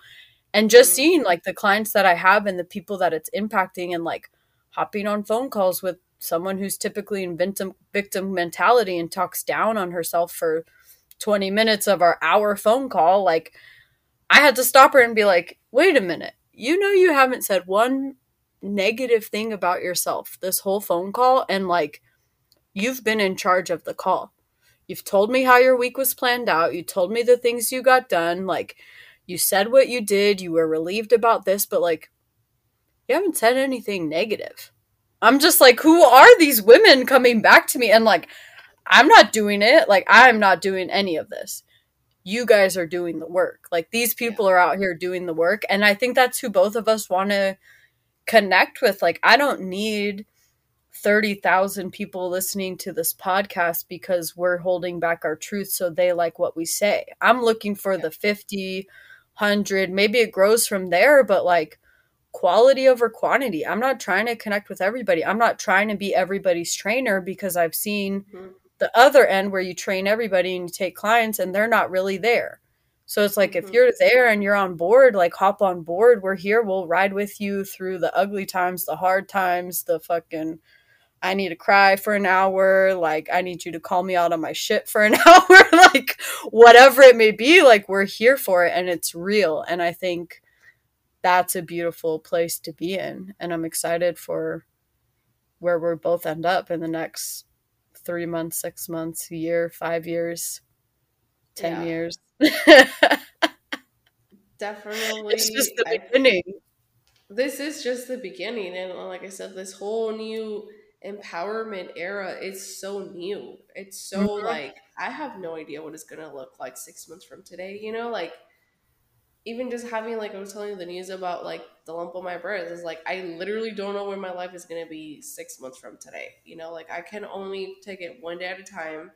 and just mm-hmm. seeing like the clients that I have and the people that it's impacting and like hopping on phone calls with someone who's typically in victim victim mentality and talks down on herself for 20 minutes of our hour phone call like I had to stop her and be like wait a minute you know you haven't said one negative thing about yourself this whole phone call and like you've been in charge of the call you've told me how your week was planned out you told me the things you got done like you said what you did, you were relieved about this, but like, you haven't said anything negative. I'm just like, who are these women coming back to me? And like, I'm not doing it. Like, I'm not doing any of this. You guys are doing the work. Like, these people yeah. are out here doing the work. And I think that's who both of us want to connect with. Like, I don't need 30,000 people listening to this podcast because we're holding back our truth so they like what we say. I'm looking for yeah. the 50 100 maybe it grows from there but like quality over quantity i'm not trying to connect with everybody i'm not trying to be everybody's trainer because i've seen mm-hmm. the other end where you train everybody and you take clients and they're not really there so it's like mm-hmm. if you're there and you're on board like hop on board we're here we'll ride with you through the ugly times the hard times the fucking I need to cry for an hour, like I need you to call me out on my shit for an hour, like whatever it may be, like we're here for it and it's real. And I think that's a beautiful place to be in. And I'm excited for where we're both end up in the next three months, six months, year, five years, ten yeah. years. Definitely. It's just the beginning. I, this is just the beginning. And like I said, this whole new empowerment era is so new. It's so mm-hmm. like I have no idea what it's gonna look like six months from today. You know, like even just having like I was telling you the news about like the lump on my breast is like I literally don't know where my life is gonna be six months from today. You know, like I can only take it one day at a time.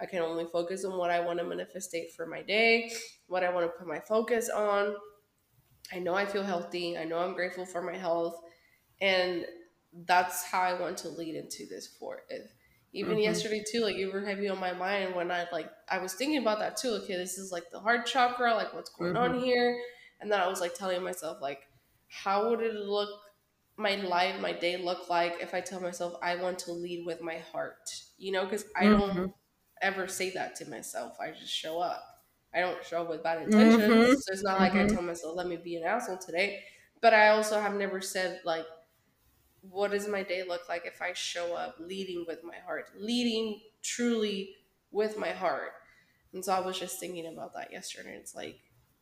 I can only focus on what I want to manifestate for my day, what I want to put my focus on. I know I feel healthy. I know I'm grateful for my health. And that's how I want to lead into this for. Even mm-hmm. yesterday too, like you were heavy on my mind when I like I was thinking about that too. Okay, this is like the heart chakra, like what's going mm-hmm. on here? And then I was like telling myself, like, how would it look my life, my day look like if I tell myself I want to lead with my heart? You know, because I mm-hmm. don't ever say that to myself. I just show up. I don't show up with bad intentions. Mm-hmm. So it's not like I mm-hmm. tell myself, let me be an asshole today. But I also have never said like what does my day look like if I show up leading with my heart, leading truly with my heart. And so I was just thinking about that yesterday. It's like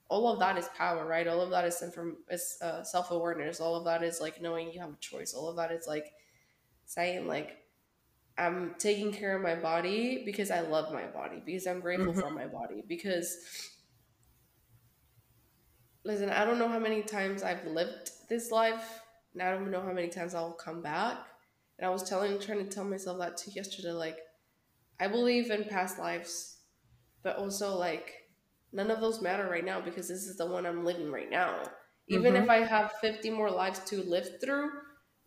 all of that is power, right? All of that is from is uh, self awareness. All of that is like knowing you have a choice. All of that is like saying like I'm taking care of my body because I love my body because I'm grateful mm-hmm. for my body because listen, I don't know how many times I've lived this life and I don't know how many times I'll come back. And I was telling, trying to tell myself that too yesterday. Like, I believe in past lives, but also like none of those matter right now because this is the one I'm living right now. Even mm-hmm. if I have 50 more lives to live through,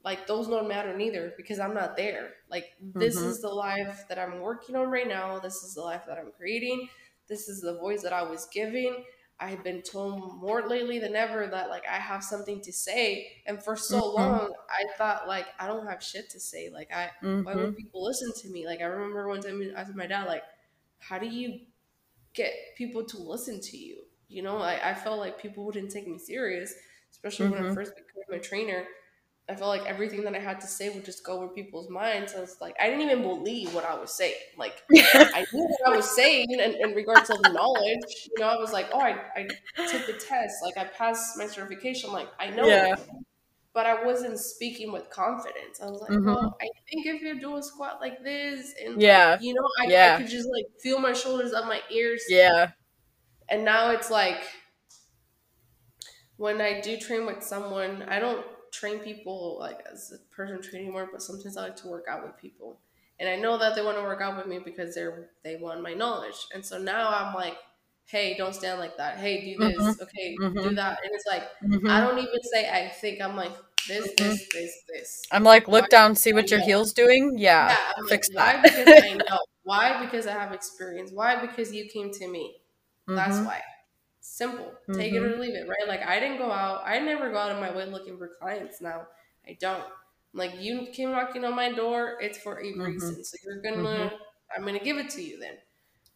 like those don't matter neither because I'm not there. Like this mm-hmm. is the life that I'm working on right now. This is the life that I'm creating. This is the voice that I was giving. I've been told more lately than ever that like I have something to say, and for so mm-hmm. long I thought like I don't have shit to say. Like I, mm-hmm. why would mm-hmm. people listen to me? Like I remember one time I asked my dad like, how do you get people to listen to you? You know, I, I felt like people wouldn't take me serious, especially mm-hmm. when I mm-hmm. first became a trainer. I felt like everything that I had to say would just go over people's minds. I was like I didn't even believe what I was saying. Like I knew what I was saying in, in regards to the knowledge. You know, I was like, oh, I, I took the test. Like I passed my certification. Like I know yeah. But I wasn't speaking with confidence. I was like, mm-hmm. well, I think if you do a squat like this, and yeah, like, you know, I, yeah. I could just like feel my shoulders up my ears. Yeah. And now it's like when I do train with someone, I don't train people like as a person training more, but sometimes I like to work out with people. And I know that they want to work out with me because they're they want my knowledge. And so now I'm like, hey, don't stand like that. Hey, do this. Mm-hmm. Okay, mm-hmm. do that. And it's like mm-hmm. I don't even say I think. I'm like this, mm-hmm. this, this, this. I'm like, look why? down, see what your heel's doing. Yeah, yeah fix like, that. Why? Because I know. Why? Because I have experience. Why? Because you came to me. That's mm-hmm. why. Simple. Mm-hmm. Take it or mm-hmm. leave it, right? Like I didn't go out. I never go out of my way looking for clients now. I don't. Like you came knocking on my door, it's for a mm-hmm. reason. So you're gonna mm-hmm. I'm gonna give it to you then.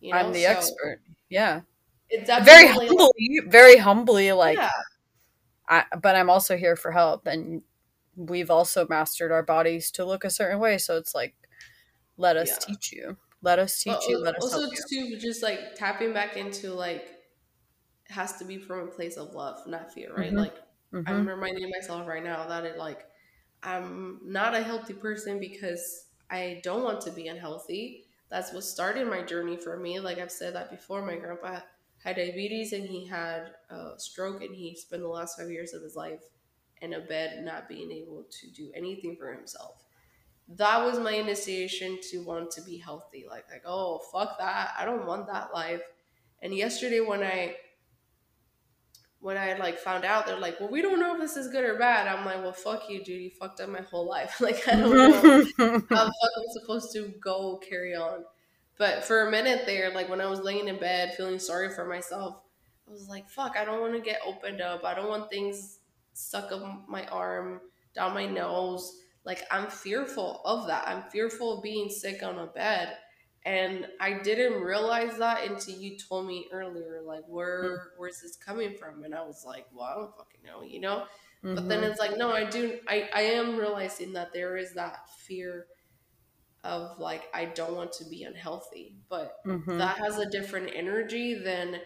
You know? I'm the so, expert. Yeah. It's very humbly, very humbly like yeah. I, but I'm also here for help and we've also mastered our bodies to look a certain way. So it's like, let us yeah. teach you. Let us teach you. Let us also help you. too, just like tapping back into like has to be from a place of love, not fear, right? Mm-hmm. Like mm-hmm. I'm reminding myself right now that it like I'm not a healthy person because I don't want to be unhealthy. That's what started my journey for me. Like I've said that before, my grandpa had diabetes and he had a stroke and he spent the last five years of his life in a bed not being able to do anything for himself. That was my initiation to want to be healthy. Like like, oh fuck that. I don't want that life. And yesterday when I when I like found out, they're like, "Well, we don't know if this is good or bad." I'm like, "Well, fuck you, dude. You fucked up my whole life. like, I don't know how the fuck I'm supposed to go carry on." But for a minute there, like when I was laying in bed feeling sorry for myself, I was like, "Fuck, I don't want to get opened up. I don't want things stuck up my arm, down my nose. Like, I'm fearful of that. I'm fearful of being sick on a bed." And I didn't realize that until you told me earlier, like where mm. where's this coming from? And I was like, well, I don't fucking know, you know. Mm-hmm. But then mm-hmm. it's like, no, I do. I I am realizing that there is that fear of like I don't want to be unhealthy, but mm-hmm. that has a different energy than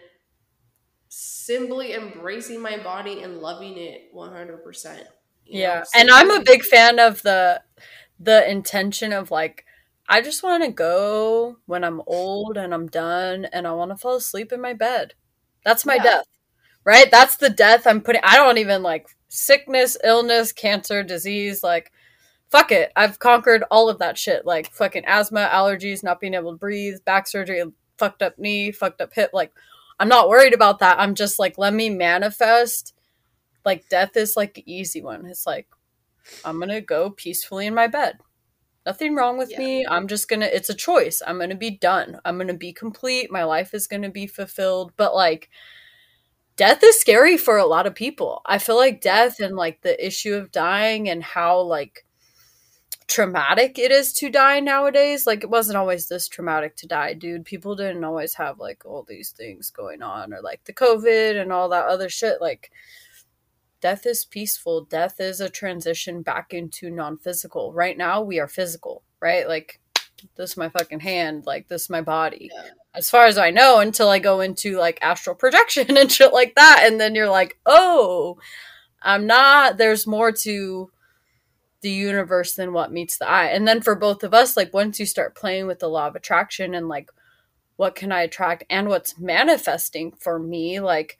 simply embracing my body and loving it 100%. Yeah. and I'm a big fan of the the intention of like I just want to go when I'm old and I'm done and I want to fall asleep in my bed. That's my yeah. death. right? That's the death I'm putting. I don't even like sickness, illness, cancer, disease. Like, fuck it. I've conquered all of that shit. Like, fucking asthma, allergies, not being able to breathe, back surgery, fucked up knee, fucked up hip. Like, I'm not worried about that. I'm just like, let me manifest. Like, death is like the easy one. It's like, I'm gonna go peacefully in my bed. Nothing wrong with yeah. me. I'm just gonna, it's a choice. I'm gonna be done. I'm gonna be complete. My life is gonna be fulfilled. But like, death is scary for a lot of people. I feel like death and like the issue of dying and how like traumatic it is to die nowadays. Like it wasn't always this traumatic to die, dude. People didn't always have like all these things going on or like the COVID and all that other shit. Like death is peaceful. Death is a transition back into non-physical. Right now we are physical, right? Like this is my fucking hand, like this is my body. Yeah as far as I know, until I go into like astral projection and shit like that. And then you're like, oh, I'm not, there's more to the universe than what meets the eye. And then for both of us, like once you start playing with the law of attraction and like, what can I attract and what's manifesting for me, like,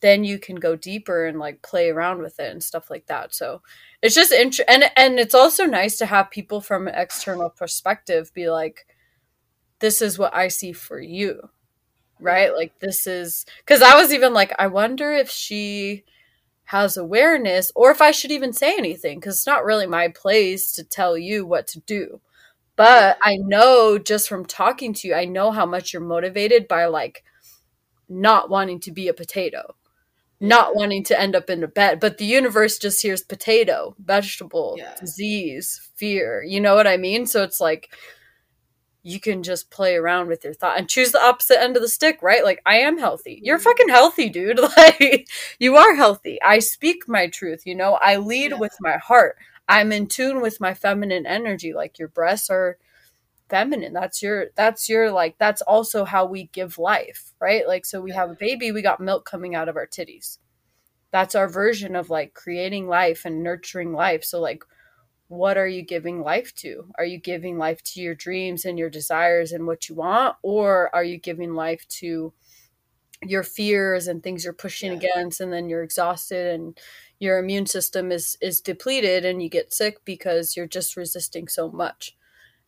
then you can go deeper and like play around with it and stuff like that. So it's just int- and and it's also nice to have people from an external perspective be like, this is what I see for you. Right? Like this is cuz I was even like I wonder if she has awareness or if I should even say anything cuz it's not really my place to tell you what to do. But I know just from talking to you, I know how much you're motivated by like not wanting to be a potato, not wanting to end up in a bed. But the universe just hears potato, vegetable, yeah. disease, fear. You know what I mean? So it's like you can just play around with your thought and choose the opposite end of the stick, right? Like I am healthy. You're mm-hmm. fucking healthy, dude. Like you are healthy. I speak my truth, you know. I lead yeah. with my heart. I'm in tune with my feminine energy. Like your breasts are feminine. That's your that's your like that's also how we give life, right? Like so we have a baby, we got milk coming out of our titties. That's our version of like creating life and nurturing life. So like what are you giving life to? Are you giving life to your dreams and your desires and what you want? Or are you giving life to your fears and things you're pushing yeah. against and then you're exhausted and your immune system is is depleted and you get sick because you're just resisting so much.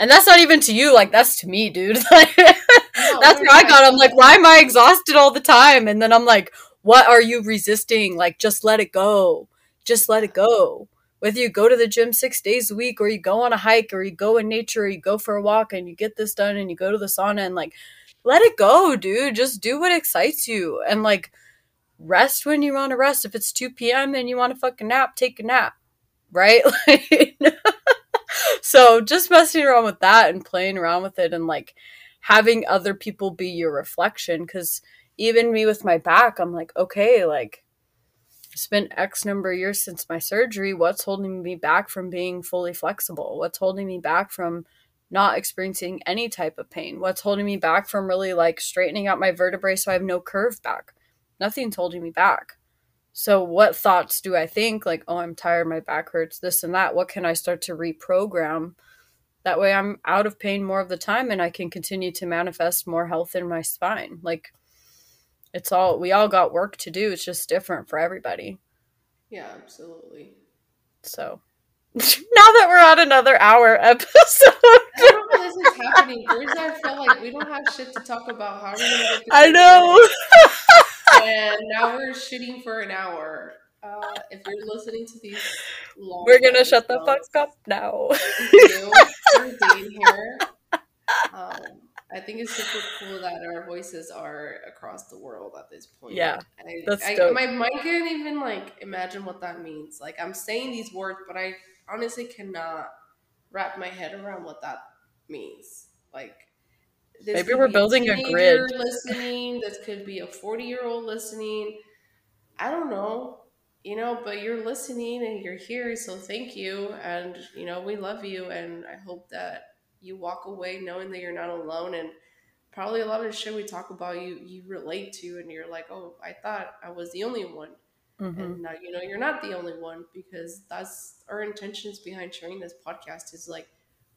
And that's not even to you, like that's to me, dude. that's where I got. I'm like, why am I exhausted all the time? And then I'm like, what are you resisting? Like, just let it go. Just let it go whether you go to the gym six days a week or you go on a hike or you go in nature or you go for a walk and you get this done and you go to the sauna and like let it go dude just do what excites you and like rest when you want to rest if it's 2 p.m and you want to fucking nap take a nap right so just messing around with that and playing around with it and like having other people be your reflection because even me with my back i'm like okay like it's been X number of years since my surgery. What's holding me back from being fully flexible? What's holding me back from not experiencing any type of pain? What's holding me back from really like straightening out my vertebrae so I have no curve back? Nothing's holding me back. So, what thoughts do I think? Like, oh, I'm tired, my back hurts, this and that. What can I start to reprogram? That way, I'm out of pain more of the time and I can continue to manifest more health in my spine. Like, it's all we all got work to do. It's just different for everybody. Yeah, absolutely. So now that we're on another hour episode. I don't know this is happening. First, I feel like we don't have shit to talk about. How are we gonna get I know. And now we're shooting for an hour. Uh, if you're listening to these long We're gonna shut the fuck up now. here. Um, I think it's super cool that our voices are across the world at this point. Yeah, I, that's I, dope. My mind can't even like imagine what that means. Like I'm saying these words, but I honestly cannot wrap my head around what that means. Like maybe we're building a, a grid. Listening, this could be a 40 year old listening. I don't know, you know, but you're listening and you're here, so thank you, and you know we love you, and I hope that you walk away knowing that you're not alone and probably a lot of the shit we talk about you you relate to and you're like oh i thought i was the only one mm-hmm. and now you know you're not the only one because that's our intentions behind sharing this podcast is like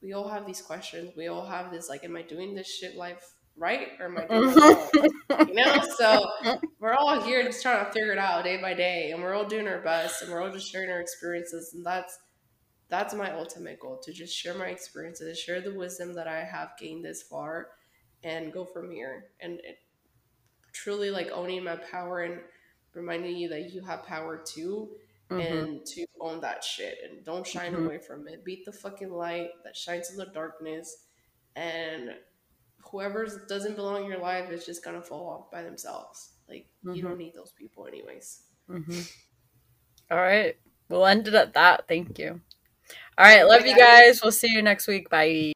we all have these questions we all have this like am i doing this shit life right? Or am I doing it mm-hmm. You know, so we're all here just trying to figure it out day by day, and we're all doing our best, and we're all just sharing our experiences, and that's that's my ultimate goal to just share my experiences, share the wisdom that I have gained this far, and go from here. And it, truly like owning my power and reminding you that you have power too. Mm-hmm. And to own that shit and don't shine mm-hmm. away from it. Beat the fucking light that shines in the darkness, and whoever doesn't belong in your life is just gonna fall off by themselves. Like mm-hmm. you don't need those people anyways. Mm-hmm. All right, we'll end it at that. Thank you. All right, love Bye, you guys. guys. We'll see you next week. Bye.